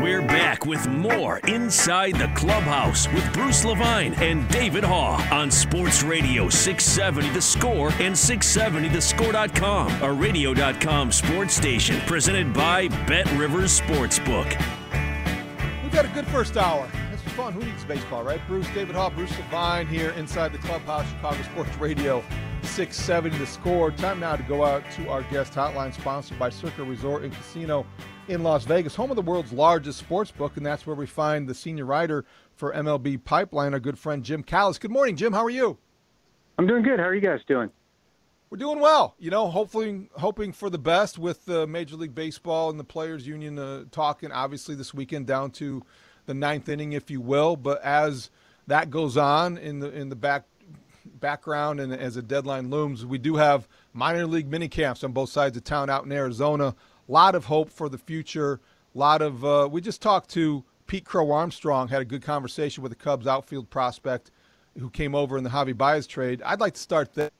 We're back with more Inside the Clubhouse with Bruce Levine and David Haugh on Sports Radio 670 The Score and 670thescore.com, a radio.com sports station presented by Bet Rivers Sportsbook. We've had a good first hour. This was fun. Who needs baseball, right? Bruce, David Haugh, Bruce Levine here inside the Clubhouse, Chicago Sports Radio 670 to Score. Time now to go out to our guest hotline sponsored by Circa Resort and Casino in Las Vegas, home of the world's largest sports book, and that's where we find the senior writer for MLB Pipeline, our good friend Jim Callis. Good morning, Jim. How are you? I'm doing good. How are you guys doing? We're doing well. You know, hopefully, hoping for the best with uh, Major League Baseball and the Players Union uh, talking. Obviously, this weekend down to the ninth inning, if you will. But as that goes on in the in the back background and as a deadline looms, we do have minor league mini camps on both sides of town out in Arizona A lot of hope for the future. A lot of uh, we just talked to Pete Crow Armstrong, had a good conversation with the Cubs outfield prospect who came over in the Javi Baez trade. I'd like to start there.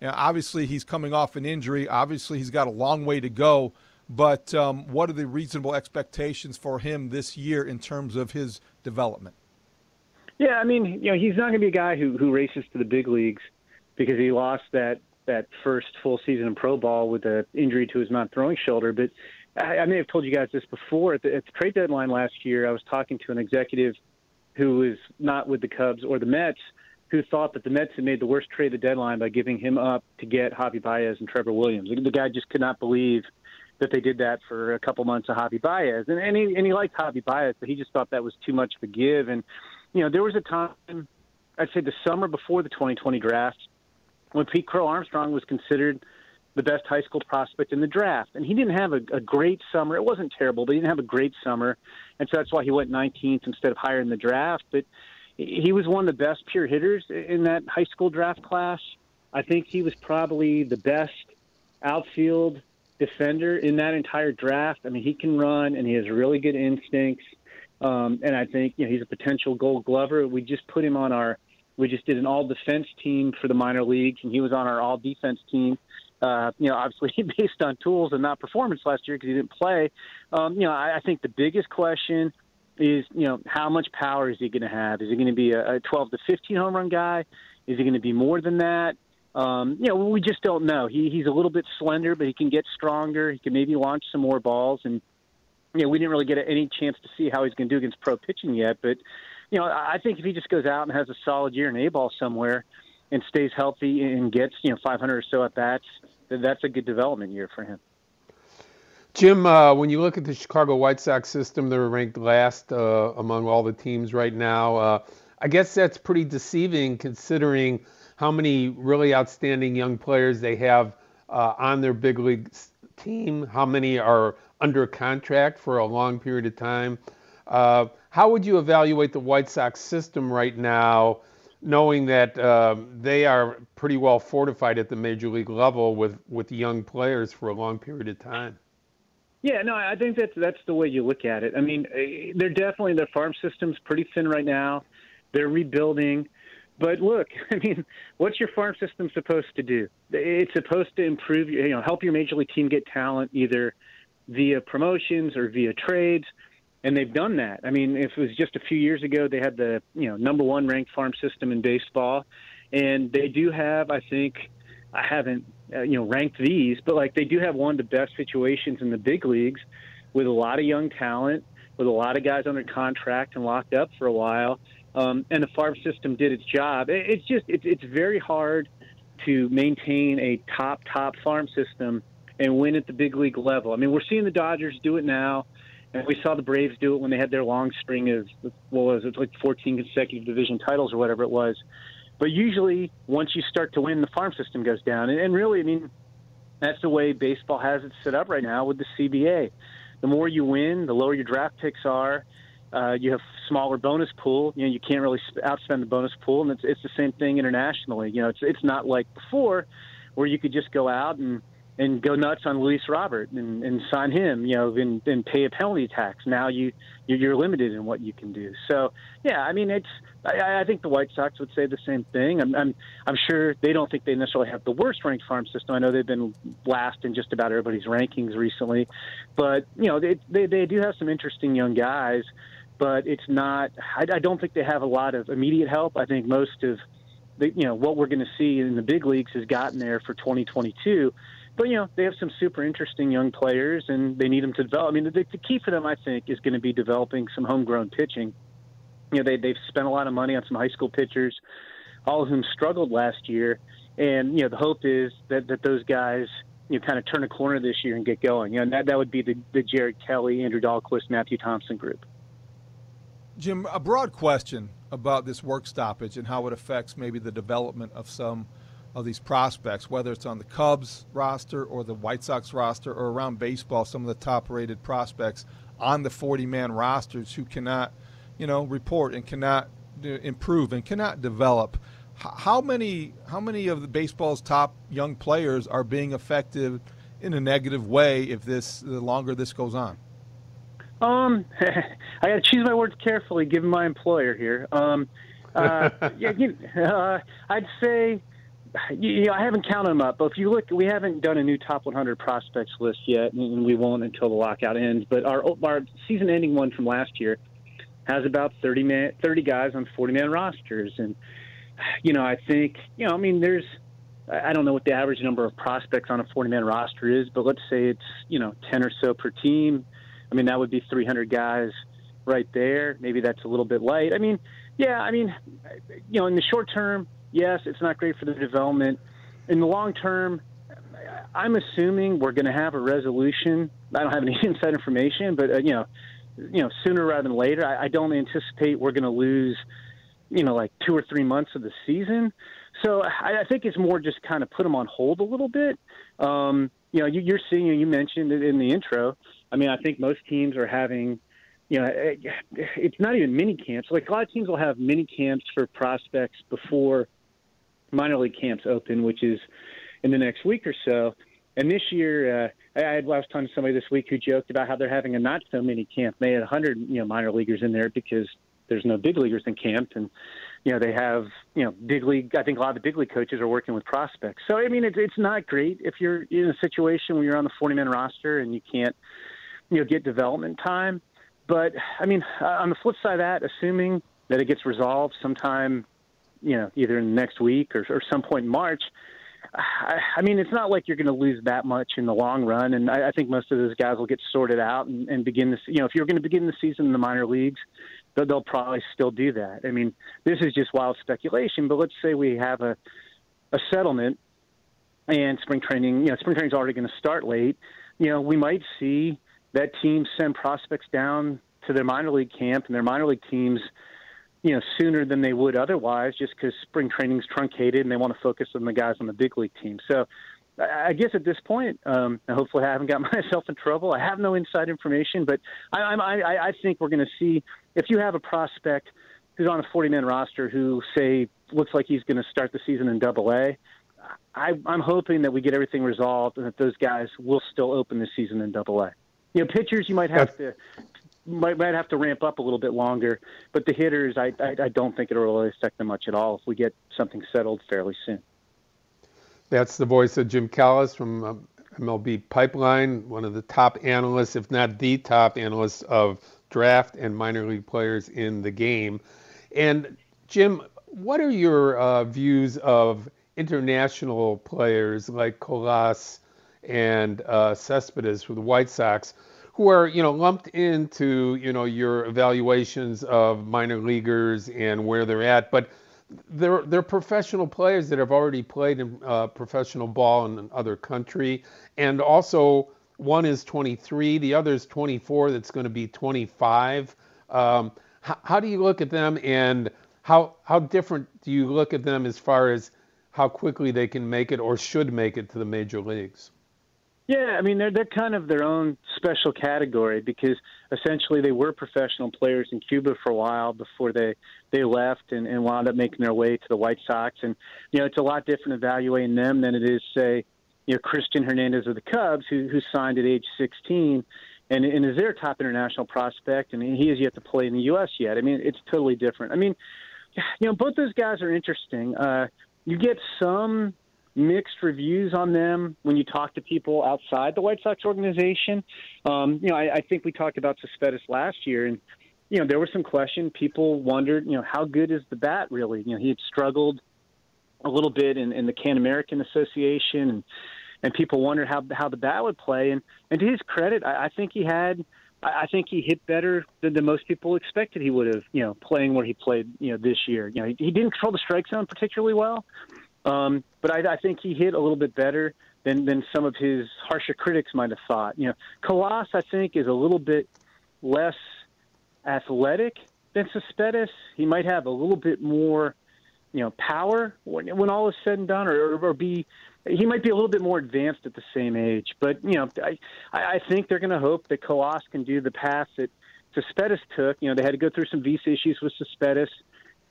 You know, obviously, he's coming off an injury. Obviously, he's got a long way to go. But um, what are the reasonable expectations for him this year in terms of his development? Yeah, I mean, you know, he's not going to be a guy who who races to the big leagues because he lost that that first full season in pro ball with an injury to his non-throwing shoulder. But I, I may have told you guys this before. At the, at the trade deadline last year, I was talking to an executive who was not with the Cubs or the Mets, who thought that the Mets had made the worst trade of the deadline by giving him up to get Javi Baez and Trevor Williams. The guy just could not believe that they did that for a couple months of Javi Baez, and and he, and he liked Javi Baez, but he just thought that was too much of a give. And you know, there was a time, I'd say the summer before the 2020 draft, when Pete Crow Armstrong was considered the best high school prospect in the draft. And he didn't have a, a great summer. It wasn't terrible, but he didn't have a great summer. And so that's why he went 19th instead of higher in the draft. But he was one of the best pure hitters in that high school draft class. I think he was probably the best outfield defender in that entire draft. I mean, he can run and he has really good instincts. Um, and I think you know he's a potential Gold Glover. We just put him on our we just did an all defense team for the minor leagues, and he was on our all defense team. Uh, you know, obviously based on tools and not performance last year because he didn't play. Um, you know, I, I think the biggest question is, you know, how much power is he going to have? Is he going to be a, a 12 to 15 home run guy? Is he going to be more than that? Um, you know, we just don't know. He, he's a little bit slender, but he can get stronger. He can maybe launch some more balls. And, you know, we didn't really get any chance to see how he's going to do against pro pitching yet. But, you know, I think if he just goes out and has a solid year in A ball somewhere and stays healthy and gets, you know, 500 or so at bats, that's a good development year for him. Jim, uh, when you look at the Chicago White Sox system, they're ranked last uh, among all the teams right now. Uh, I guess that's pretty deceiving considering how many really outstanding young players they have uh, on their big league team, how many are under contract for a long period of time. Uh, how would you evaluate the White Sox system right now, knowing that um, they are pretty well fortified at the major league level with, with young players for a long period of time? Yeah, no, I think that's that's the way you look at it. I mean, eh, they're definitely their farm system's pretty thin right now. They're rebuilding. But look, I mean, what's your farm system supposed to do? It's supposed to improve, you know, help your major league team get talent either via promotions or via trades and they've done that. I mean, if it was just a few years ago, they had the you know number one ranked farm system in baseball, and they do have, I think, I haven't uh, you know ranked these, but like they do have one of the best situations in the big leagues with a lot of young talent, with a lot of guys under contract and locked up for a while. Um, and the farm system did its job. It, it's just it's it's very hard to maintain a top top farm system and win at the big league level. I mean, we're seeing the Dodgers do it now, and we saw the Braves do it when they had their long string of what was it like 14 consecutive division titles or whatever it was. But usually, once you start to win, the farm system goes down. And, and really, I mean, that's the way baseball has it set up right now with the CBA. The more you win, the lower your draft picks are. Uh, you have smaller bonus pool. You know, you can't really outspend the bonus pool, and it's it's the same thing internationally. You know, it's it's not like before, where you could just go out and and go nuts on Luis Robert and, and sign him, you know, and, and pay a penalty tax. Now you you're limited in what you can do. So yeah, I mean, it's I, I think the White Sox would say the same thing. I'm, I'm I'm sure they don't think they necessarily have the worst ranked farm system. I know they've been last in just about everybody's rankings recently, but you know they they, they do have some interesting young guys, but it's not. I, I don't think they have a lot of immediate help. I think most of the you know what we're going to see in the big leagues has gotten there for 2022 but you know they have some super interesting young players, and they need them to develop. I mean, the, the key for them, I think, is going to be developing some homegrown pitching. You know, they they've spent a lot of money on some high school pitchers, all of whom struggled last year, and you know the hope is that that those guys you know kind of turn a corner this year and get going. You know, that that would be the the Jared Kelley, Andrew Dalquist, Matthew Thompson group. Jim, a broad question about this work stoppage and how it affects maybe the development of some of these prospects, whether it's on the Cubs roster or the White Sox roster or around baseball, some of the top rated prospects on the 40 man rosters who cannot, you know, report and cannot uh, improve and cannot develop. How many, how many of the baseball's top young players are being affected in a negative way if this, the longer this goes on? Um, I got to choose my words carefully, given my employer here. Um, uh, yeah, you, uh, I'd say you know, I haven't counted them up, but if you look, we haven't done a new top 100 prospects list yet, and we won't until the lockout ends. But our our season-ending one from last year has about 30 man, 30 guys on 40-man rosters, and you know, I think, you know, I mean, there's, I don't know what the average number of prospects on a 40-man roster is, but let's say it's, you know, 10 or so per team. I mean, that would be 300 guys right there. Maybe that's a little bit light. I mean, yeah, I mean, you know, in the short term yes, it's not great for the development. In the long term, I'm assuming we're going to have a resolution. I don't have any inside information, but uh, you know, you know, sooner rather than later. I, I don't anticipate we're going to lose, you know, like two or three months of the season. So I, I think it's more just kind of put them on hold a little bit. Um, you know, you, you're seeing, you mentioned it in the intro. I mean, I think most teams are having you know, it's not even mini camps. Like a lot of teams will have mini camps for prospects before minor league camps open, which is in the next week or so. And this year, uh, I, I was talking to somebody this week who joked about how they're having a not so mini camp. They had 100 you know minor leaguers in there because there's no big leaguers in camp, and you know they have you know big league. I think a lot of the big league coaches are working with prospects. So I mean, it's it's not great if you're in a situation where you're on the 40 man roster and you can't you know get development time. But I mean, uh, on the flip side of that, assuming that it gets resolved sometime you know, either in the next week or, or some point in March. I, I mean, it's not like you're going to lose that much in the long run, and I, I think most of those guys will get sorted out and, and begin this. You know, if you're going to begin the season in the minor leagues, they'll, they'll probably still do that. I mean, this is just wild speculation, but let's say we have a a settlement, and spring training. You know, spring training's already going to start late. You know, we might see that teams send prospects down to their minor league camp, and their minor league teams you know, sooner than they would otherwise, just because spring training's truncated and they want to focus on the guys on the big league team. So, I guess at this point, um, hopefully I haven't got myself in trouble. I have no inside information, but I, I, I think we're going to see if you have a prospect who's on a 40-man roster who say looks like he's going to start the season in Double A. I'm hoping that we get everything resolved and that those guys will still open the season in Double A. You know, pitchers you might have to might might have to ramp up a little bit longer. But the hitters, I I, I don't think it'll really affect them much at all if we get something settled fairly soon. That's the voice of Jim Callis from um, MLB Pipeline, one of the top analysts, if not the top analyst of draft and minor league players in the game. And Jim, what are your uh, views of international players like Colas and uh, Cespedes for the White Sox, who are you know lumped into you know your evaluations of minor leaguers and where they're at, but they're they're professional players that have already played in uh, professional ball in another country, and also one is 23, the other is 24. That's going to be 25. Um, how, how do you look at them, and how how different do you look at them as far as how quickly they can make it or should make it to the major leagues? Yeah, I mean they're they're kind of their own special category because essentially they were professional players in Cuba for a while before they they left and, and wound up making their way to the White Sox. And you know it's a lot different evaluating them than it is say you know Cristian Hernandez of the Cubs who who signed at age 16 and, and is their top international prospect and he has yet to play in the U.S. yet. I mean it's totally different. I mean you know both those guys are interesting. Uh, you get some mixed reviews on them when you talk to people outside the White Sox organization. Um, you know, I, I think we talked about Cespedes last year, and you know there was some question. People wondered, you know, how good is the bat really? You know, he had struggled a little bit in, in the Can American Association, and and people wondered how how the bat would play. And and to his credit, I, I think he had. I think he hit better than, than most people expected he would have, you know, playing where he played, you know, this year. You know, he, he didn't control the strike zone particularly well, um, but I, I think he hit a little bit better than than some of his harsher critics might have thought. You know, Colas I think is a little bit less athletic than Cespedes. He might have a little bit more, you know, power when when all is said and done, or, or be he might be a little bit more advanced at the same age. But you know, I I think they're going to hope that Colas can do the path that Cespedes took. You know, they had to go through some visa issues with Cespedes,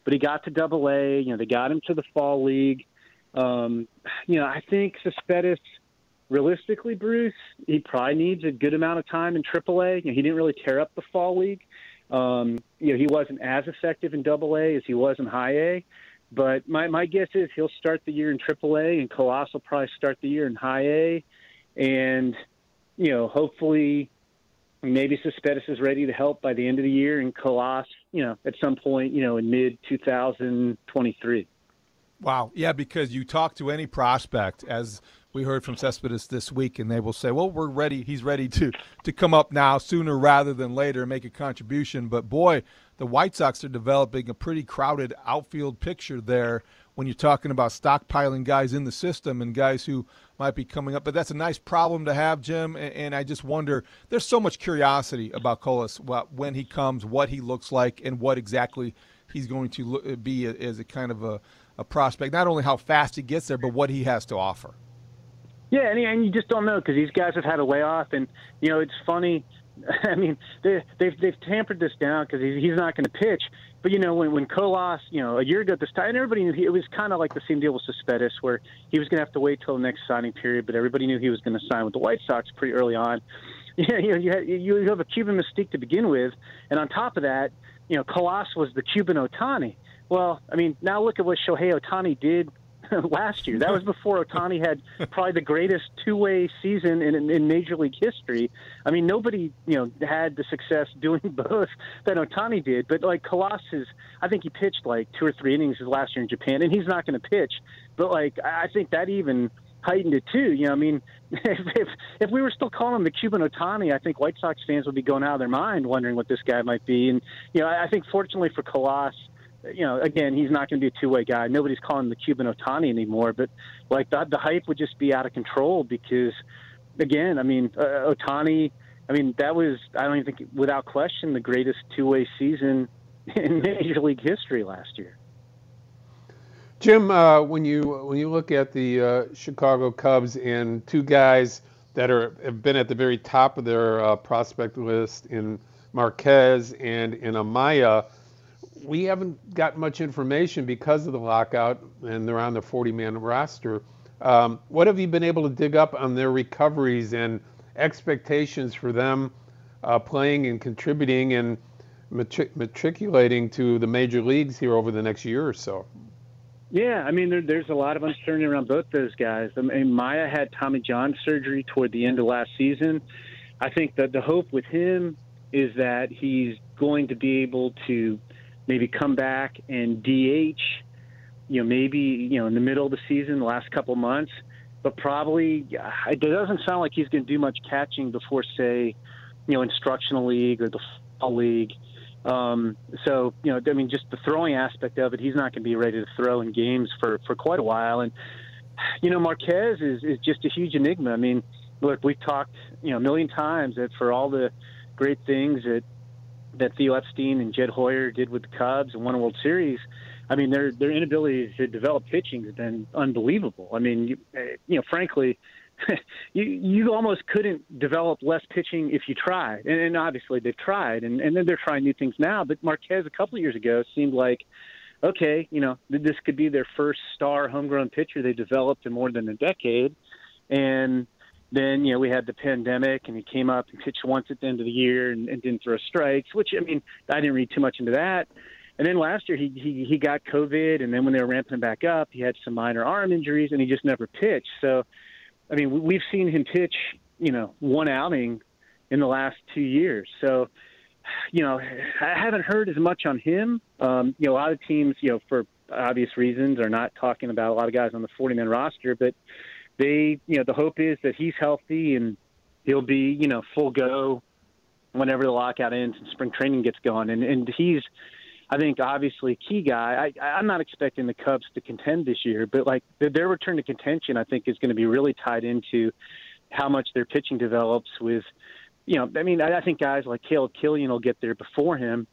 but he got to Double A. You know, they got him to the Fall League. Um, you know, I think Cespedes, realistically, Bruce, he probably needs a good amount of time in AAA. You know, he didn't really tear up the fall league. Um, you know, he wasn't as effective in Double A as he was in High A. But my my guess is he'll start the year in AAA, and Colas will probably start the year in High A, and you know, hopefully, maybe Cespedes is ready to help by the end of the year, and Colas, you know, at some point, you know, in mid 2023. Wow. Yeah, because you talk to any prospect, as we heard from Cespedes this week, and they will say, well, we're ready. He's ready to, to come up now sooner rather than later and make a contribution. But boy, the White Sox are developing a pretty crowded outfield picture there when you're talking about stockpiling guys in the system and guys who might be coming up. But that's a nice problem to have, Jim. And, and I just wonder there's so much curiosity about Colas, when he comes, what he looks like, and what exactly he's going to be as a kind of a a prospect, not only how fast he gets there, but what he has to offer. Yeah, and, and you just don't know because these guys have had a layoff, and you know it's funny. I mean, they, they've they've tampered this down because he's, not going to pitch. But you know, when when Colas, you know, a year ago this time, everybody knew he, it was kind of like the same deal with Cespedes, where he was going to have to wait till the next signing period. But everybody knew he was going to sign with the White Sox pretty early on. Yeah, you know, you, have, you have a Cuban mystique to begin with, and on top of that, you know, Colas was the Cuban Ohtani. Well, I mean, now look at what Shohei Ohtani did last year. That was before Ohtani had probably the greatest two-way season in, in, Major League history. I mean, nobody you know had the success doing both that Ohtani did. But like Colossus, I think he pitched like two or three innings his last year in Japan, and he's not going to pitch. But like, I think that even heightened it too. You know, I mean, if, if if we were still calling him the Cuban Ohtani, I think White Sox fans would be going out of their mind wondering what this guy might be. And you know, I think fortunately for Colossus you know, again, he's not going to be a two-way guy. Nobody's calling the Cuban Ohtani anymore. But like the, the hype would just be out of control because, again, I mean, uh, Ohtani. I mean, that was I don't even think without question the greatest two-way season in Major League history last year. Jim, uh, when you when you look at the uh, Chicago Cubs and two guys that are have been at the very top of their uh, prospect list in Marquez and in Amaya we haven't got much information because of the lockout, and they're on the 40-man roster. Um, what have you been able to dig up on their recoveries and expectations for them uh, playing and contributing and matric- matriculating to the major leagues here over the next year or so? Yeah, I mean, there, there's a lot of uncertainty around both those guys. I mean, Maya had Tommy John surgery toward the end of last season. I think that the hope with him is that he's going to be able to maybe come back and DH you know, maybe you know in the middle of the season, the last couple months, but probably it doesn't sound like he's going to do much catching before, say, you know, instructional league or the fall league. Um, so you know, I mean, just the throwing aspect of it, he's not going to be ready to throw in games for for quite a while. And you know, Marquez is is just a huge enigma. I mean, look, we've talked you know a million times that for all the great things that that Theo Epstein and Jed Hoyer did with the Cubs and won a World Series. I mean, their their inability to develop pitching has been unbelievable. I mean, you, eh, you know, frankly, you you almost couldn't develop less pitching if you tried, and, and obviously they've tried, and and then they're trying new things now. But Marquez a couple of years ago seemed like, okay, you know, this could be their first star homegrown pitcher they developed in more than a decade, and then you know we had the pandemic and he came up and pitched once at the end of the year and, and didn't throw strikes which i mean i didn't read too much into that and then last year he, he he got covid and then when they were ramping back up he had some minor arm injuries and he just never pitched so I mean, we've seen him pitch, you know, one outing in the last two years. So, you know, I haven't heard as much on him. Um, you know, a lot of teams, you know, for obvious reasons, are not talking about a lot of guys on the 40-man roster, but they, you know, the hope is that he's healthy and he'll be, you know, full go whenever the lockout ends and spring training gets going. And and he's I think obviously key guy. I, I'm not expecting the Cubs to contend this year, but like their return to contention, I think is going to be really tied into how much their pitching develops. With, you know, I mean, I, I think guys like Caleb Killian will get there before him,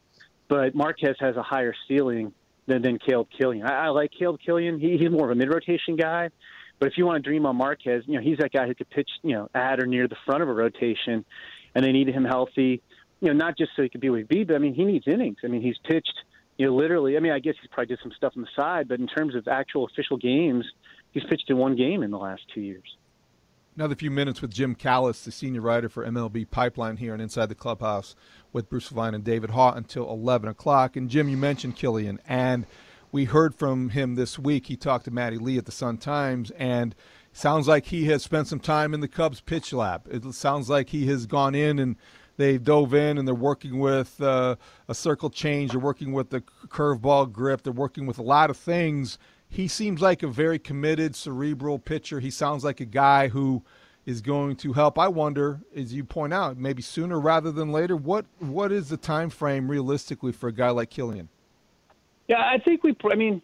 but Marquez has a higher ceiling than than Caleb Killian. I, I like Caleb Killian. He, he's more of a mid rotation guy. But if you want to dream on Marquez, you know he's that guy who could pitch, you know, at or near the front of a rotation, and they needed him healthy you know, not just so he could be with B, but I mean, he needs innings. I mean, he's pitched, you know, literally. I mean, I guess he's probably did some stuff on the side, but in terms of actual official games, he's pitched in one game in the last two years. Another few minutes with Jim Callis, the senior writer for MLB Pipeline here on Inside the Clubhouse with Bruce Levine and David Haugh until 11 o'clock. And Jim, you mentioned Killian, and we heard from him this week. He talked to Maddie Lee at the Sun Times, and sounds like he has spent some time in the Cubs pitch lab. It sounds like he has gone in and – they dove in and they're working with uh, a circle change. They're working with the curveball grip. They're working with a lot of things. He seems like a very committed, cerebral pitcher. He sounds like a guy who is going to help. I wonder, as you point out, maybe sooner rather than later. What what is the time frame realistically for a guy like Killian? Yeah, I think we. I mean,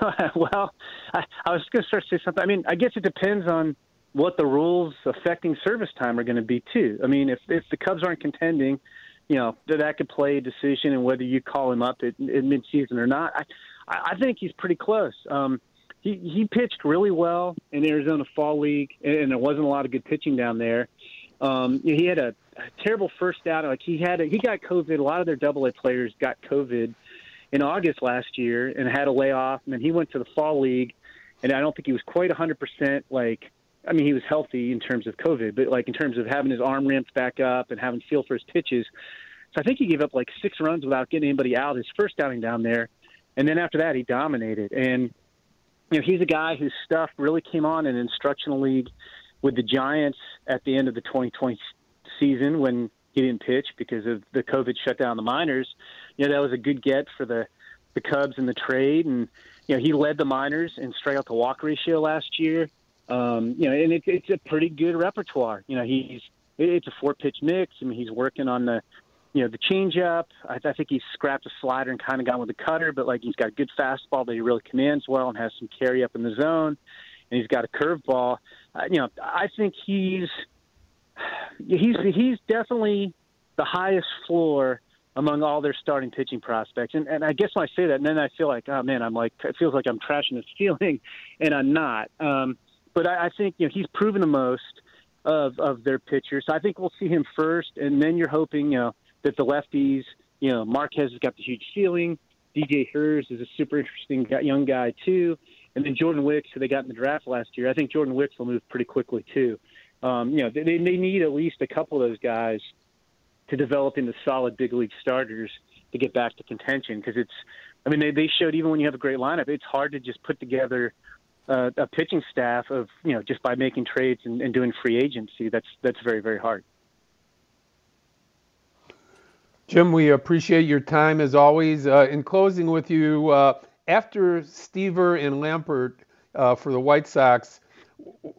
well, I, I was going to start to say something. I mean, I guess it depends on what the rules affecting service time are going to be too. I mean, if if the Cubs aren't contending, you know that could play a decision in whether you call him up at, at midseason or not. I I think he's pretty close. Um, he he pitched really well in Arizona Fall League, and there wasn't a lot of good pitching down there. Um, he had a, a terrible first out. Like he had a, he got COVID. A lot of their Double A players got COVID in August last year and had a layoff, and then he went to the Fall League, and I don't think he was quite 100% like I mean, he was healthy in terms of COVID, but like in terms of having his arm ramped back up and having feel for his pitches. So I think he gave up like six runs without getting anybody out his first outing down there, and then after that he dominated. And you know, he's a guy whose stuff really came on in instructional league with the Giants at the end of the 2020 season when he didn't pitch because of the COVID shutdown the minors. You know, that was a good get for the the Cubs in the trade, and you know he led the minors in strikeout to walk ratio last year. Um, you know, and it's it's a pretty good repertoire. You know, he's it's a four pitch mix. I mean, he's working on the you know the changeup. I, I think he's scrapped a slider and kind of gone with the cutter, but like he's got a good fastball that he really commands well and has some carry up in the zone, and he's got a curveball. Uh, you know, I think he's he's he's definitely the highest floor among all their starting pitching prospects. And, and I guess when I say that, and then I feel like, oh man, I'm like, it feels like I'm trashing his feeling, and I'm not. Um, but I, I think you know he's proven the most of of their pitchers. So I think we'll see him first, and then you're hoping you know that the lefties, you know, Marquez has got the huge ceiling. DJ Herz is a super interesting young guy too, and then Jordan Wicks, who they got in the draft last year. I think Jordan Wicks will move pretty quickly too. Um, you know, they, they need at least a couple of those guys to develop into solid big league starters to get back to contention because it's. I mean, they they showed even when you have a great lineup, it's hard to just put together uh, a pitching staff of you know just by making trades and, and doing free agency. That's that's very very hard. Jim, we appreciate your time as always. Uh, in closing with you, uh, after Stiever and Lambert uh, for the White Sox,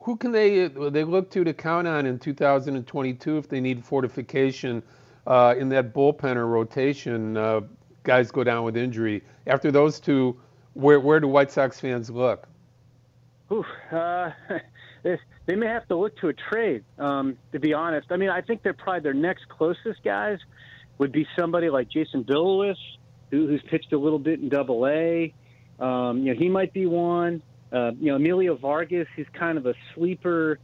who can they they look to to count on in 2022 if they need fortification uh, in that bullpen or rotation? Uh, guys go down with injury. After those two, where where do White Sox fans look? Ooh, uh, they may have to look to a trade. Um, to be honest, I mean, I think they're probably their next closest guys would be somebody like Jason Bilous, who, who's pitched a little bit in Double A. Um, you know, he might be one. Uh, you know, Emilio Vargas, he's kind of a sleeper.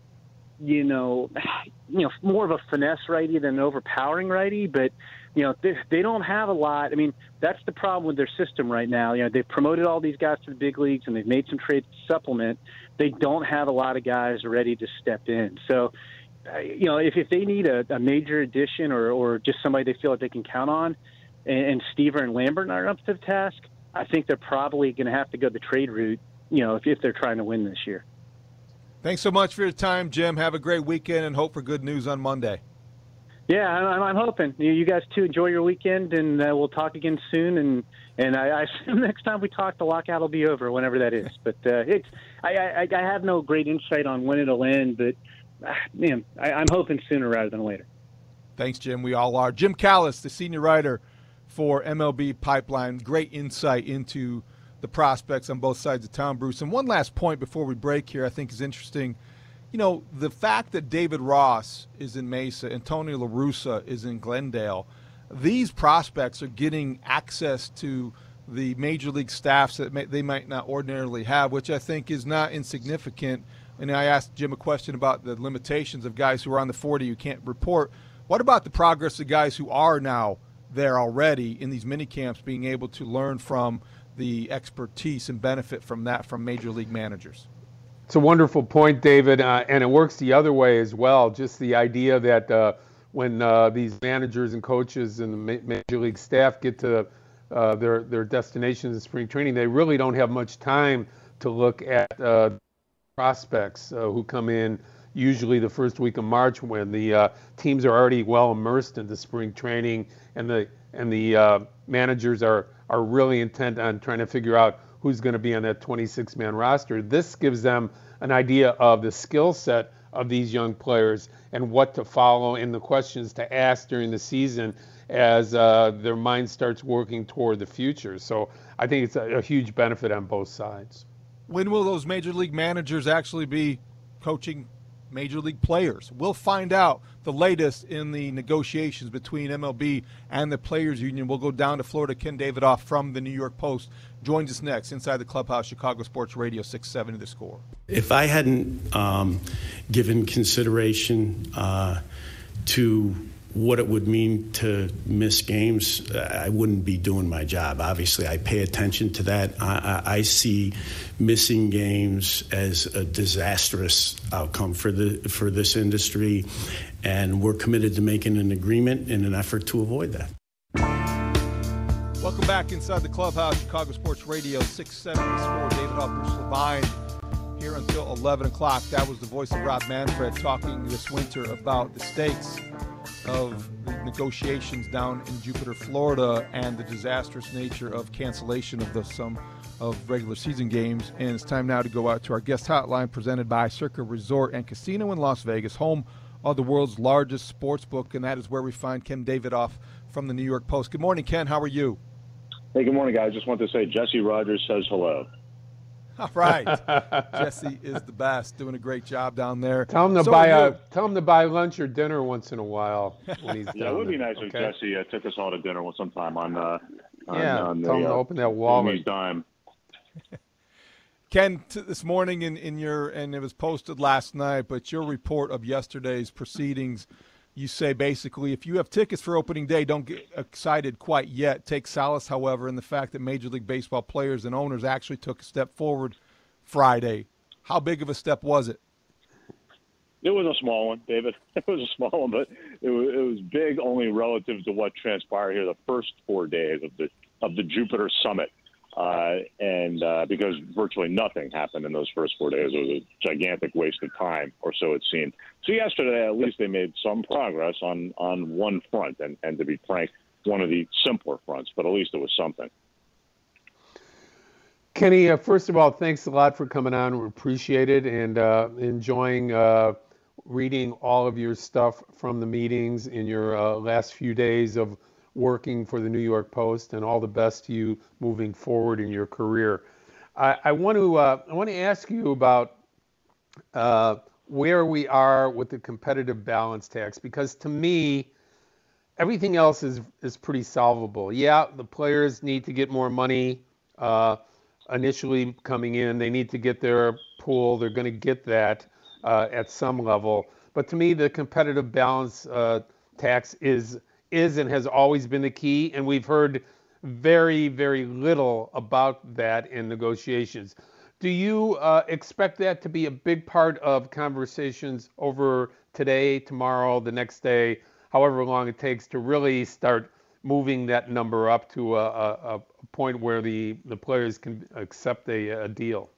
You know, you know, more of a finesse righty than an overpowering righty, but you know, they, they don't have a lot. I mean, that's the problem with their system right now. You know, they've promoted all these guys to the big leagues and they've made some trades to supplement. They don't have a lot of guys ready to step in. So, uh, you know, if, if they need a, a major addition or, or just somebody they feel like they can count on, and, and Stiever and Lambert are up to the task, I think they're probably going to have to go the trade route, you know, if, if they're trying to win this year. Thanks so much for your time, Jim. Have a great weekend and hope for good news on Monday. Yeah, I'm, I'm hoping you guys too enjoy your weekend, and uh, we'll talk again soon. And and I, I assume next time we talk, the lockout will be over, whenever that is. But uh, it's I, I, I have no great insight on when it'll end, but uh, man, I, I'm hoping sooner rather than later. Thanks, Jim. We all are. Jim Callis, the senior writer for MLB Pipeline, great insight into the prospects on both sides of town, Bruce. And one last point before we break here, I think is interesting you know, the fact that David Ross is in Mesa and Tony LaRussa is in Glendale, these prospects are getting access to the major league staffs that may, they might not ordinarily have, which I think is not insignificant. And I asked Jim a question about the limitations of guys who are on the 40 who can't report. What about the progress of guys who are now there already in these mini camps being able to learn from the expertise and benefit from that from major league managers? It's a wonderful point, David, uh, and it works the other way as well. Just the idea that uh, when uh, these managers and coaches and the major league staff get to uh, their their destinations in spring training, they really don't have much time to look at uh, prospects uh, who come in usually the first week of March when the teams are already well immersed into spring training and the and the managers are are really intent on trying to figure out who's going to be on that 26 man roster. This gives them an idea of the skill set of these young players and what to follow and the questions to ask during the season as uh, their mind starts working toward the future. So I think it's a, a huge benefit on both sides. When will those major league managers actually be coaching major league players. We'll find out the latest in the negotiations between MLB and the Players Union. We'll go down to Florida. Ken Davidoff from the New York Post joins us next inside the clubhouse, Chicago Sports Radio 670 The Score. If I hadn't um, given consideration uh, to what it would mean to miss games, I wouldn't be doing my job. Obviously, I pay attention to that. I, I, I, see missing games as a disastrous outcome for the for this industry, and we're committed to making an agreement in an effort to avoid that. Welcome back inside the clubhouse, Chicago Sports Radio 670 Score. David Haugh, Bruce Levine here until 11 o'clock. That was the voice of Rob Manfred talking this winter about the stakes of negotiations down in Jupiter, Florida, and the disastrous nature of cancellation of the some of regular season games. And it's time now to go out to our guest hotline presented by Circa Resort and Casino in Las Vegas, home of the world's largest sports book, and that is where we find Ken Davidoff from the New York Post. Good morning, Ken. How are you? Hey, good morning, guys. Just want to say Jesse Rogers says hello. All right, Jesse is the best, doing a great job down there. Tell him to so buy a, tell him to buy lunch or dinner once in a while when he's Yeah, it would be nice okay? if Jesse uh, took us all to dinner sometime on. Uh, on yeah, on tell the, him to uh, open that wallet. dime. Ken, t- this morning in, in your and it was posted last night, but your report of yesterday's proceedings you say basically if you have tickets for opening day, don't get excited quite yet. Take solace, however, in the fact that Major League Baseball players and owners actually took a step forward Friday. How big of a step was it? It was a small one, David. It was a small one, but it was, it was big only relative to what transpired here the first four days of the of the Jupiter Summit. Uh, and uh, because virtually nothing happened in those first four days, it was a gigantic waste of time, or so it seemed. So yesterday, at least they made some progress on on one front, and, and to be frank, one of the simpler fronts, but at least it was something. Kenny, uh, first of all, thanks a lot for coming on. We appreciate it and uh, enjoying uh, reading all of your stuff from the meetings in your uh, last few days of working for the New York Post, and all the best to you moving forward in your career. I, I want to uh, I want to ask you about uh, where we are with the competitive balance tax because to me everything else is is pretty solvable. Yeah, the players need to get more money uh, initially coming in. They need to get their pool. They're going to get that uh, at some level. But to me, the competitive balance uh, tax is is and has always been the key, and we've heard very very little about that in negotiations. Do you uh, expect that to be a big part of conversations over today, tomorrow, the next day? however long it takes to really start moving that number up to a, a, a point where the, the players can accept a, a deal.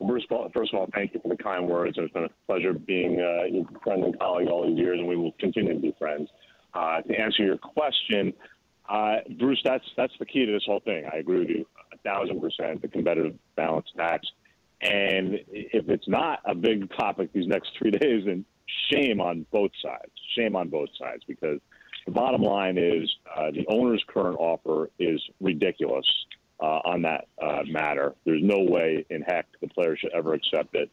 Bruce, first of all, thank you for the kind words. It's been a pleasure being uh, your friend and colleague all these years, and we will continue to be friends. Uh, to answer your question, uh, Bruce, that's that's the key to this whole thing. I agree with you a thousand percent. The competitive balance tax, and if it's not a big topic these next three days, then shame on both sides. Shame on both sides because the bottom line is uh, the owner's current offer is ridiculous uh, on that uh, matter. There's no way in heck the player should ever accept it.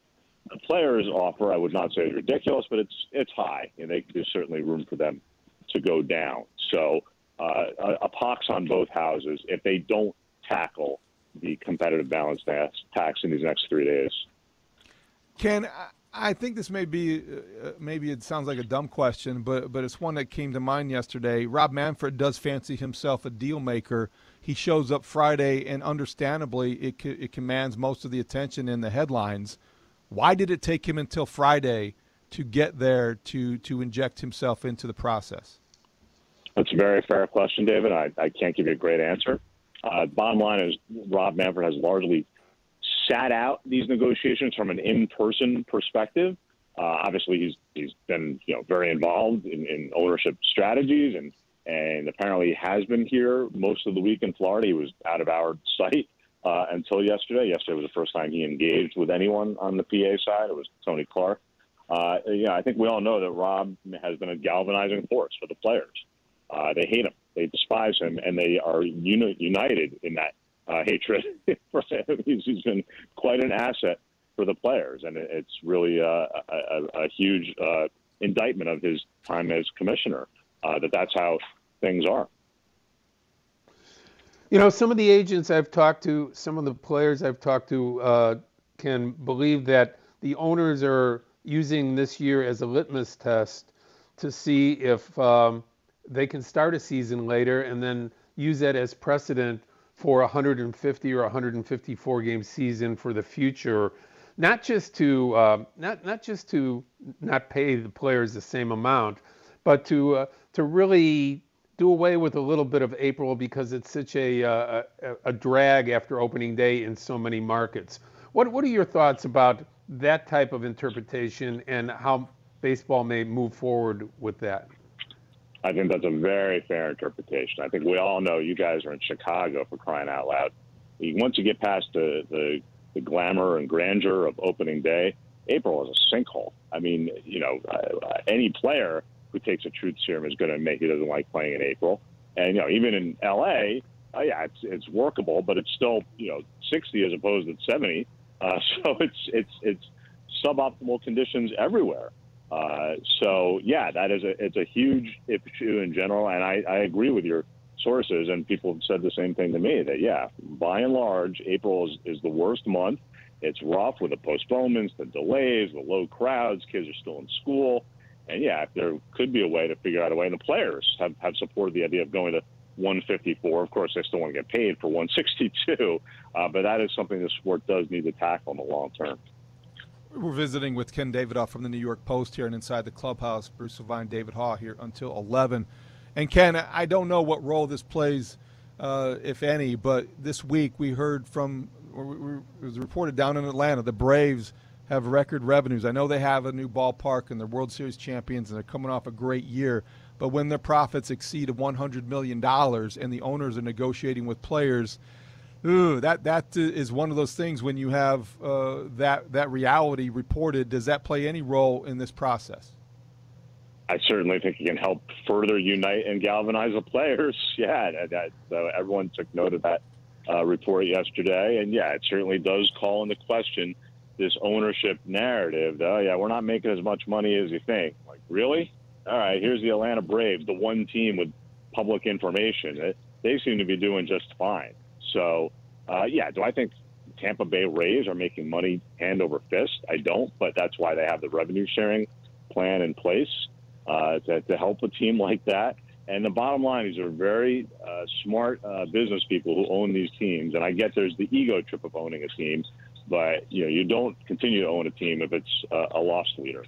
The player's offer, I would not say is ridiculous, but it's it's high, and they, there's certainly room for them to go down. So uh, a, a pox on both houses if they don't tackle the competitive balance tax in these next three days. Ken, I think this may be uh, uh, maybe it sounds like a dumb question, but but it's one that came to mind yesterday. Rob Manfred does fancy himself a deal maker. He shows up Friday, and understandably, it it commands most of the attention in the headlines. Why did it take him until Friday to get there to to inject himself into the process? That's a very fair question, David. I, I can't give you a great answer. Uh, bottom line is Rob Manfred has largely sat out these negotiations from an in-person perspective. Uh, obviously, he's he's been you know very involved in, in ownership strategies and and apparently has been here most of the week in Florida. He was out of our sight uh, until yesterday. Yesterday was the first time he engaged with anyone on the PA side. It was Tony Clark. Uh, yeah, I think we all know that Rob has been a galvanizing force for the players. Uh, they hate him, they despise him, and they are uni- united in that uh, hatred. He's, he's been quite an asset for the players, and it's really uh, a, a, huge uh, indictment of his time as commissioner uh, that that's how things are. You know, some of the agents I've talked to, some of the players I've talked to, can believe that the owners are using this year as a litmus test to see if um, they can start a season later and then use that as precedent for a 150 or 154 game season for the future, not just to uh, not not just to not pay the players the same amount, but to uh, to really do away with a little bit of April because it's such a, uh, a, a drag after opening day in so many markets. What what are your thoughts about that type of interpretation and how baseball may move forward with that? I think that's a very fair interpretation. I think we all know you guys are in Chicago for crying out loud. Once you get past the, the, the glamour and grandeur of opening day, April is a sinkhole. I mean, you know, uh, any player who takes a truth serum is going to admit he doesn't like playing in April. And you know, even in LA, uh, yeah, it's it's workable, but it's still you know 60 as opposed to 70. Uh, so it's it's it's suboptimal conditions everywhere. Uh, so yeah, that is a it's a huge issue in general, and I, I agree with your sources and people have said the same thing to me that yeah, by and large, April is, is the worst month. It's rough with the postponements, the delays, the low crowds. Kids are still in school, and yeah, there could be a way to figure out a way. And the players have have supported the idea of going to 154. Of course, they still want to get paid for 162, uh, but that is something the sport does need to tackle in the long term. We're visiting with Ken Davidoff from the New York Post here and inside the clubhouse. Bruce Levine, David Haugh here until 11. And Ken, I don't know what role this plays, uh, if any, but this week we heard from, it was reported down in Atlanta, the Braves have record revenues. I know they have a new ballpark and they're World Series champions and they're coming off a great year. But when their profits exceed $100 million and the owners are negotiating with players, Ooh, that that is one of those things when you have uh, that that reality reported. Does that play any role in this process? I certainly think it can help further unite and galvanize the players. Yeah, that, that, so everyone took note of that uh, report yesterday, and yeah, it certainly does call into question this ownership narrative. Oh, yeah, we're not making as much money as you think. Like, really? All right, here's the Atlanta Braves, the one team with public information. They seem to be doing just fine. So, uh, yeah, do I think Tampa Bay Rays are making money hand over fist? I don't, but that's why they have the revenue sharing plan in place uh, to, to help a team like that. And the bottom line is, they're very uh, smart uh, business people who own these teams. And I get there's the ego trip of owning a team, but you know you don't continue to own a team if it's a loss leader.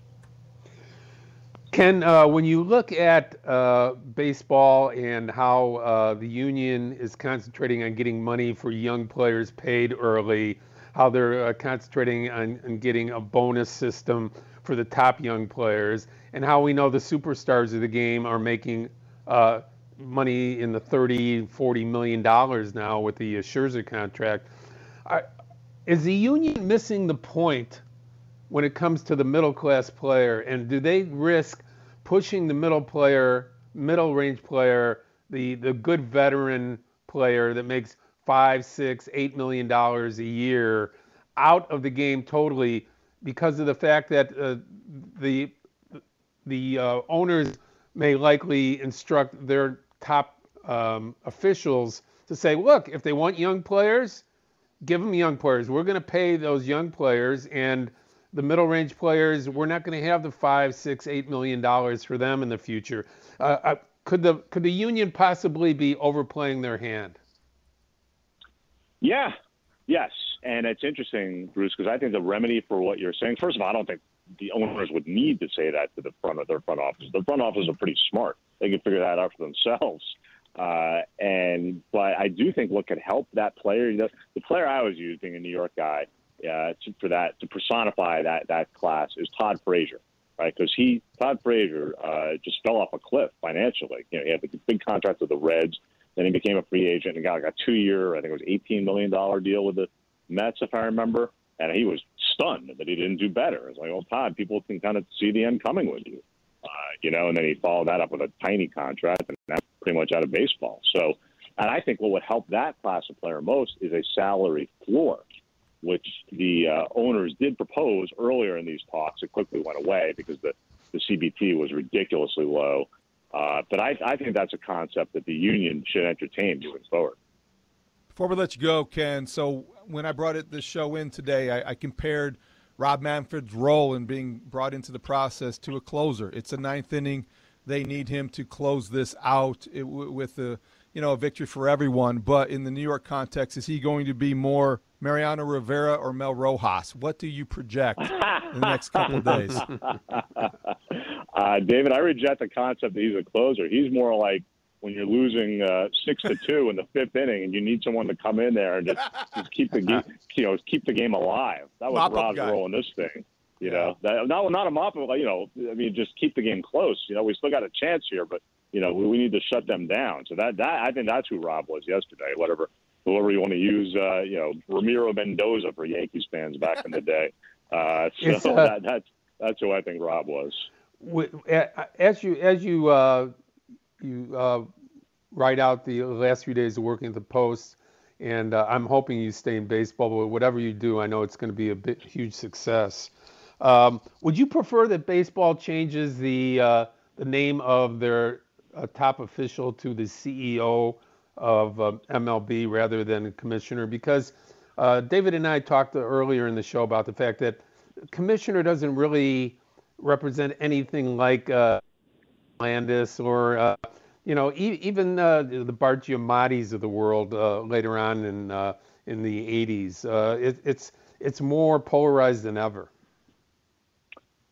Ken, uh, when you look at uh, baseball and how uh, the union is concentrating on getting money for young players paid early, how they're uh, concentrating on, on, getting a bonus system for the top young players, and how we know the superstars of the game are making uh, money in the 30, 40 million dollars now with the Scherzer contract. Is the union missing the point when it comes to the middle class player? And do they risk pushing the middle player, middle range player, the, the good veteran player that makes five, six, eight million dollars a year out of the game totally because of the fact that uh, the the uh, owners may likely instruct their top um, officials to say, look, if they want young players, give them young players. We're going to pay those young players, and the middle range players, we're not going to have the five, six, eight million dollars for them in the future. Uh, uh, could the could the union possibly be overplaying their hand? Yeah, yes, and it's interesting, Bruce, because I think the remedy for what you're saying. First of all, I don't think the owners would need to say that to the front of their front office. The front office are pretty smart; they can figure that out for themselves. Uh, and but I do think what could help that player, the, the player I was using, a New York guy, uh, to, for that to personify that that class is Todd Frazier, right? Because he Todd Frazier uh, just fell off a cliff financially. You know, he had the big contract with the Reds, then he became a free agent and got like a two-year, I think it was eighteen million dollar deal with the Mets, if I remember. And he was stunned that he didn't do better. It's like, well, Todd, people can kind of see the end coming with you, uh, you know. And then he followed that up with a tiny contract, and that's pretty much out of baseball. So, and I think what would help that class of player most is a salary floor which the uh, owners did propose earlier in these talks. It quickly went away because the, the CBT was ridiculously low. Uh, but I, I think that's a concept that the union should entertain moving forward. Before we let you go, Ken, so when I brought it this show in today, I, I compared Rob Manfred's role in being brought into the process to a closer. It's a ninth inning. They need him to close this out it, with a you know a victory for everyone. But in the New York context, is he going to be more Mariano Rivera or Mel Rojas? What do you project in the next couple of days? Uh, David, I reject the concept that he's a closer. He's more like when you're losing uh, six to two in the fifth inning, and you need someone to come in there and just, just keep the game, you know, keep the game alive. That was Rob's role in this thing. You yeah. know, that, not not a mop, you know, I mean, just keep the game close. You know, we still got a chance here, but you know, we, we need to shut them down. So that that I think that's who Rob was yesterday. Whatever whoever you want to use, uh, you know, Ramiro Mendoza for Yankees fans back in the day. Uh, so uh, that, that's that's who I think Rob was. As you as you uh, you uh, write out the last few days of working at the Post, and uh, I'm hoping you stay in baseball. But whatever you do, I know it's going to be a bit, huge success. Um, would you prefer that baseball changes the the name of their top official to the CEO? of uh, MLB rather than commissioner because uh, David and I talked earlier in the show about the fact that commissioner doesn't really represent anything like uh, Landis or uh, you know e- even uh, the Bart Giamattis of the world uh, later on in uh, in the 80s. It, it's it's more polarized than ever.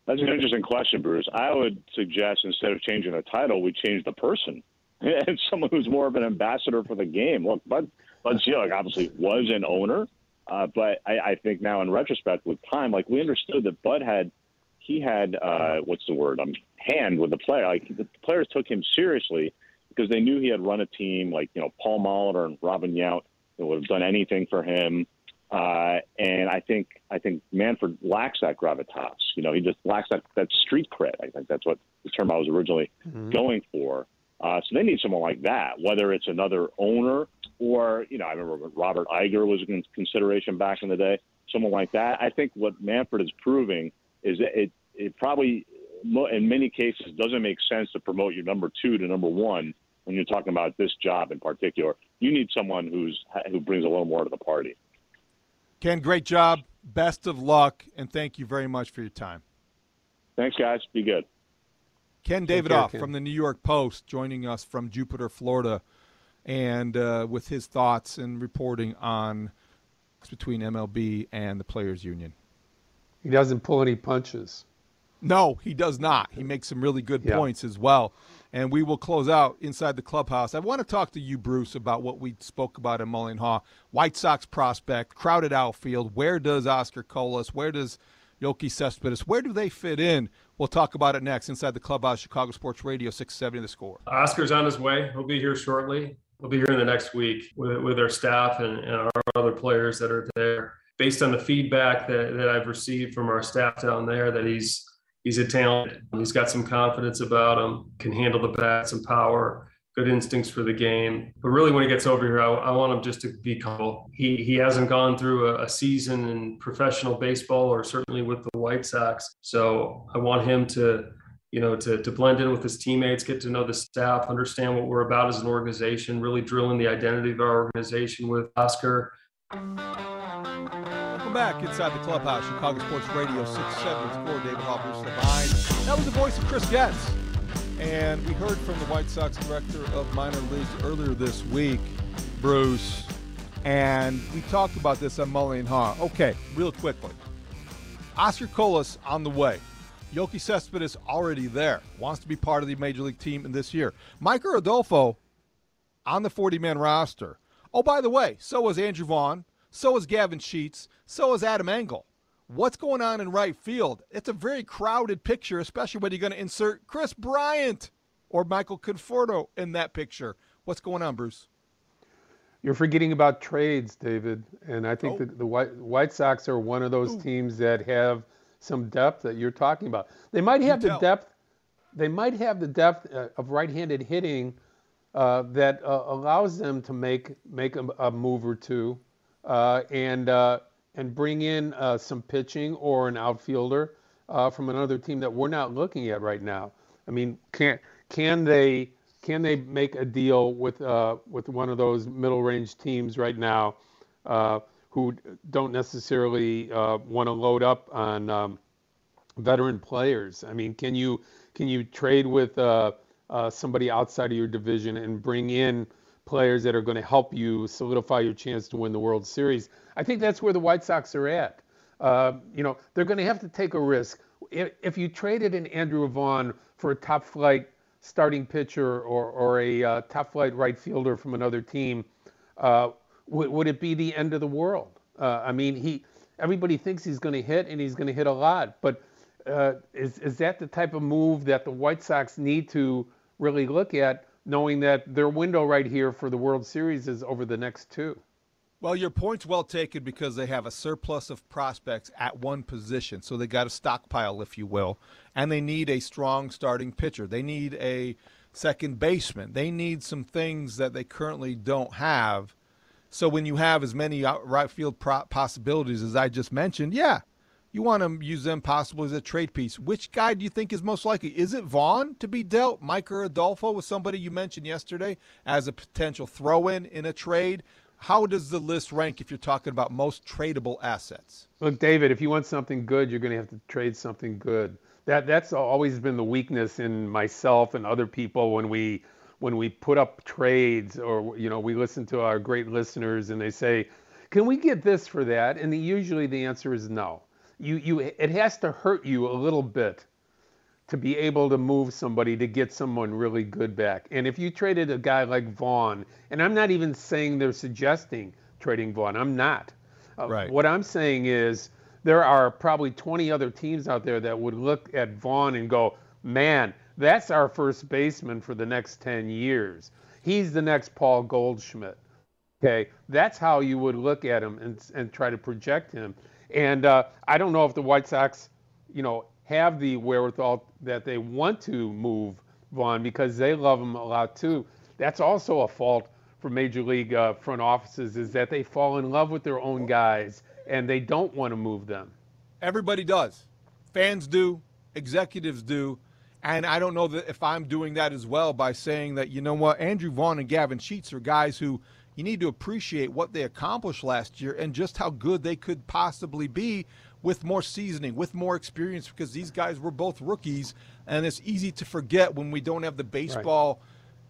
That's an interesting question, Bruce. I would suggest instead of changing the title, we change the person. and someone who's more of an ambassador for the game. Look, Bud Bud Selig obviously was an owner, uh, but I, I think now in retrospect, with time, like we understood that Bud had he had uh, what's the word? Um, hand with the player. Like the players took him seriously because they knew he had run a team like you know Paul Molitor and Robin Yount They would have done anything for him. Uh, and I think I think Manfred lacks that gravitas. You know, he just lacks that that street cred. I think that's what the term I was originally mm-hmm. going for. Uh, so they need someone like that, whether it's another owner or you know, I remember Robert Iger was in consideration back in the day. Someone like that. I think what Manfred is proving is that it it probably in many cases doesn't make sense to promote your number two to number one when you're talking about this job in particular. You need someone who's who brings a little more to the party. Ken, great job. Best of luck, and thank you very much for your time. Thanks, guys. Be good. Ken Davidoff from the New York Post joining us from Jupiter, Florida, and uh, with his thoughts and reporting on between MLB and the Players Union. He doesn't pull any punches. No, he does not. He makes some really good yeah. points as well. And we will close out inside the clubhouse. I want to talk to you, Bruce, about what we spoke about in Mully and Haugh. White Sox prospect, crowded outfield. Where does Oscar Colas, where does Yoelqui Cespedes, where do they fit in? We'll talk about it next inside the clubhouse, Chicago Sports Radio 670 The Score. Oscar's on his way. He'll be here shortly. He'll be here in the next week with, with our staff and, and our other players that are there. Based on the feedback that, that I've received from our staff down there, that he's he's a talent. He's got some confidence about him, can handle the bat, some power, good instincts for the game. But really, when he gets over here, I, I want him just to be comfortable. He he hasn't gone through a, a, season in professional baseball or certainly with the White Sox. So I want him to. You know, to, to blend in with his teammates, get to know the staff, understand what we're about as an organization, really drill in the identity of our organization with Oscar. Welcome back inside the clubhouse, Chicago Sports Radio 670 score. David Haugh, Bruce Levine. That was the voice of Chris Getz. And we heard from the White Sox director of minor leagues earlier this week, Bruce. And we talked about this on Mully and Haugh. Okay, real quickly. Oscar Colas on the way. Yoelqui Cespedes already there. Wants to be part of the major league team in this year. Micker Adolfo on the 40 man roster. Oh, by the way, so was Andrew Vaughn. So is Gavin Sheets. So is Adam Engel. What's going on in right field? It's a very crowded picture, especially when you're going to insert Kris Bryant or Michael Conforto in that picture. What's going on, Bruce? You're forgetting about trades, David. And I think oh. the, the White, White Sox are one of those Ooh. teams that have some depth that you're talking about. They might have the depth. They might have the depth uh, of right-handed hitting uh, that uh, allows them to make make a, a move or two and uh, and bring in uh, some pitching or an outfielder uh, from another team that we're not looking at right now. I mean, can can they can they make a deal with uh, with one of those middle range teams right now uh, who don't necessarily want to load up on um, veteran players? I mean, can you can you trade with somebody outside of your division and bring in players that are going to help you solidify your chance to win the World Series. I think that's where the White Sox are at. Uh, you know, they're going to have to take a risk. If, if you traded an Andrew Vaughn for a top flight starting pitcher or, or a uh, top flight right fielder from another team, uh, w- would it be the end of the world? Uh, I mean, he everybody thinks he's going to hit and he's going to hit a lot, but uh, is is that the type of move that the White Sox need to really look at? Knowing that their window right here for the World Series is over the next two. Well, your point's well taken because they have a surplus of prospects at one position. So they got a stockpile, if you will, and they need a strong starting pitcher. They need a second baseman. They need some things that they currently don't have. So when you have as many right field possibilities as I just mentioned, yeah, you want to use them possibly as a trade piece. Which guy do you think is most likely? Is it Vaughn to be dealt? Micker Adolfo was somebody you mentioned yesterday as a potential throw in in a trade. How does the list rank if you're talking about most tradable assets? Look, David, if you want something good, you're going to have to trade something good. That that's always been the weakness in myself and other people when we when we put up trades or you know we listen to our great listeners and they say, "Can we get this for that?" And the, usually the answer is no you you it has to hurt you a little bit to be able to move somebody to get someone really good back. And if you traded a guy like Vaughn, and I'm not even saying they're suggesting trading Vaughn, I'm not. Uh, right. What I'm saying is there are probably 20 other teams out there that would look at Vaughn and go, man, that's our first baseman for the next 10 years. He's the next Paul Goldschmidt. Okay, that's how you would look at him and, and try to project him. And uh, I don't know if the White Sox, you know, have the wherewithal that they want to move Vaughn because they love him a lot too. That's also a fault for major league uh, front offices is that they fall in love with their own guys and they don't want to move them. Everybody does. Fans do, executives do. And I don't know that if I'm doing that as well by saying that, you know what, Andrew Vaughn and Gavin Sheets are guys who you need to appreciate what they accomplished last year and just how good they could possibly be with more seasoning, with more experience, because these guys were both rookies. And it's easy to forget when we don't have the baseball. Right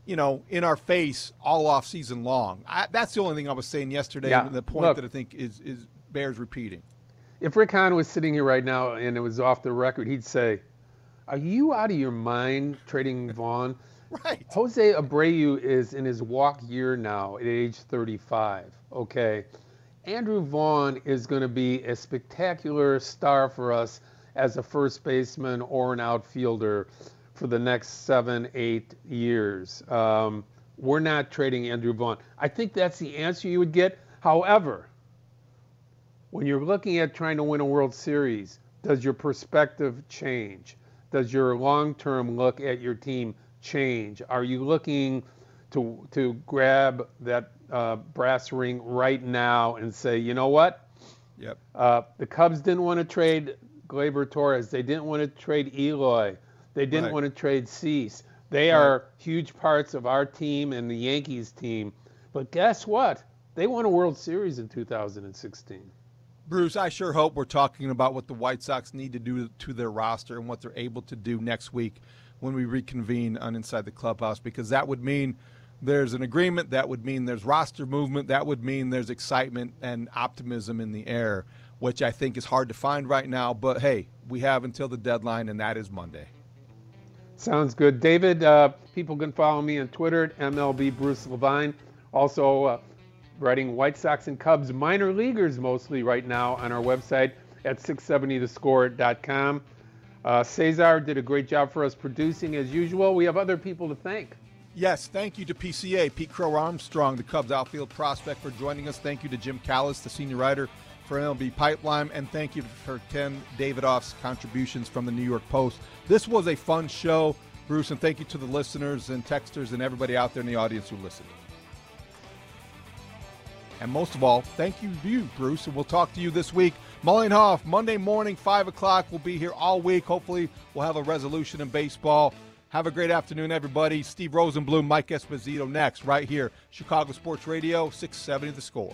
you know, in our face all off season long. I, that's the only thing I was saying yesterday. Yeah. The point Look, that I think is is bears repeating. If Rick Hahn was sitting here right now and it was off the record, he'd say, "Are you out of your mind trading Vaughn?" right. Jose Abreu is in his walk year now at age 35. Okay. Andrew Vaughn is going to be a spectacular star for us as a first baseman or an outfielder for the next seven, eight years. Um, we're not trading Andrew Vaughn. I think that's the answer you would get. However, when you're looking at trying to win a World Series, does your perspective change? Does your long term look at your team change? Are you looking to, to grab that uh, brass ring right now and say, you know what? Yep. Uh, the Cubs didn't want to trade Gleyber Torres. They didn't want to trade Eloy. They didn't right. want to trade Cease. They right. are huge parts of our team and the Yankees team. But guess what? They won a World Series in 2016. Bruce, I sure hope we're talking about what the White Sox need to do to their roster and what they're able to do next week when we reconvene on Inside the Clubhouse, because that would mean there's an agreement. That would mean there's roster movement. That would mean there's excitement and optimism in the air, which I think is hard to find right now. But hey, we have until the deadline, and that is Monday. Sounds good. David, uh, people can follow me on Twitter at MLB Bruce Levine. Also, uh, writing White Sox and Cubs minor leaguers mostly right now on our website at 670thescore.com. Uh, Cesar did a great job for us producing as usual. We have other people to thank. Yes, thank you to PCA, Pete Crow Armstrong, the Cubs outfield prospect, for joining us. Thank you to Jim Callis, the senior writer for MLB Pipeline, and thank you for Ken Davidoff's contributions from the New York Post. This was a fun show, Bruce, and thank you to the listeners and texters and everybody out there in the audience who listened. And most of all, thank you you, Bruce, and we'll talk to you this week. Mully and Haugh, Monday morning, 5 o'clock. We'll be here all week. Hopefully, we'll have a resolution in baseball. Have a great afternoon, everybody. Steve Rosenblum, Mike Esposito next, right here. Chicago Sports Radio, 670 The Score.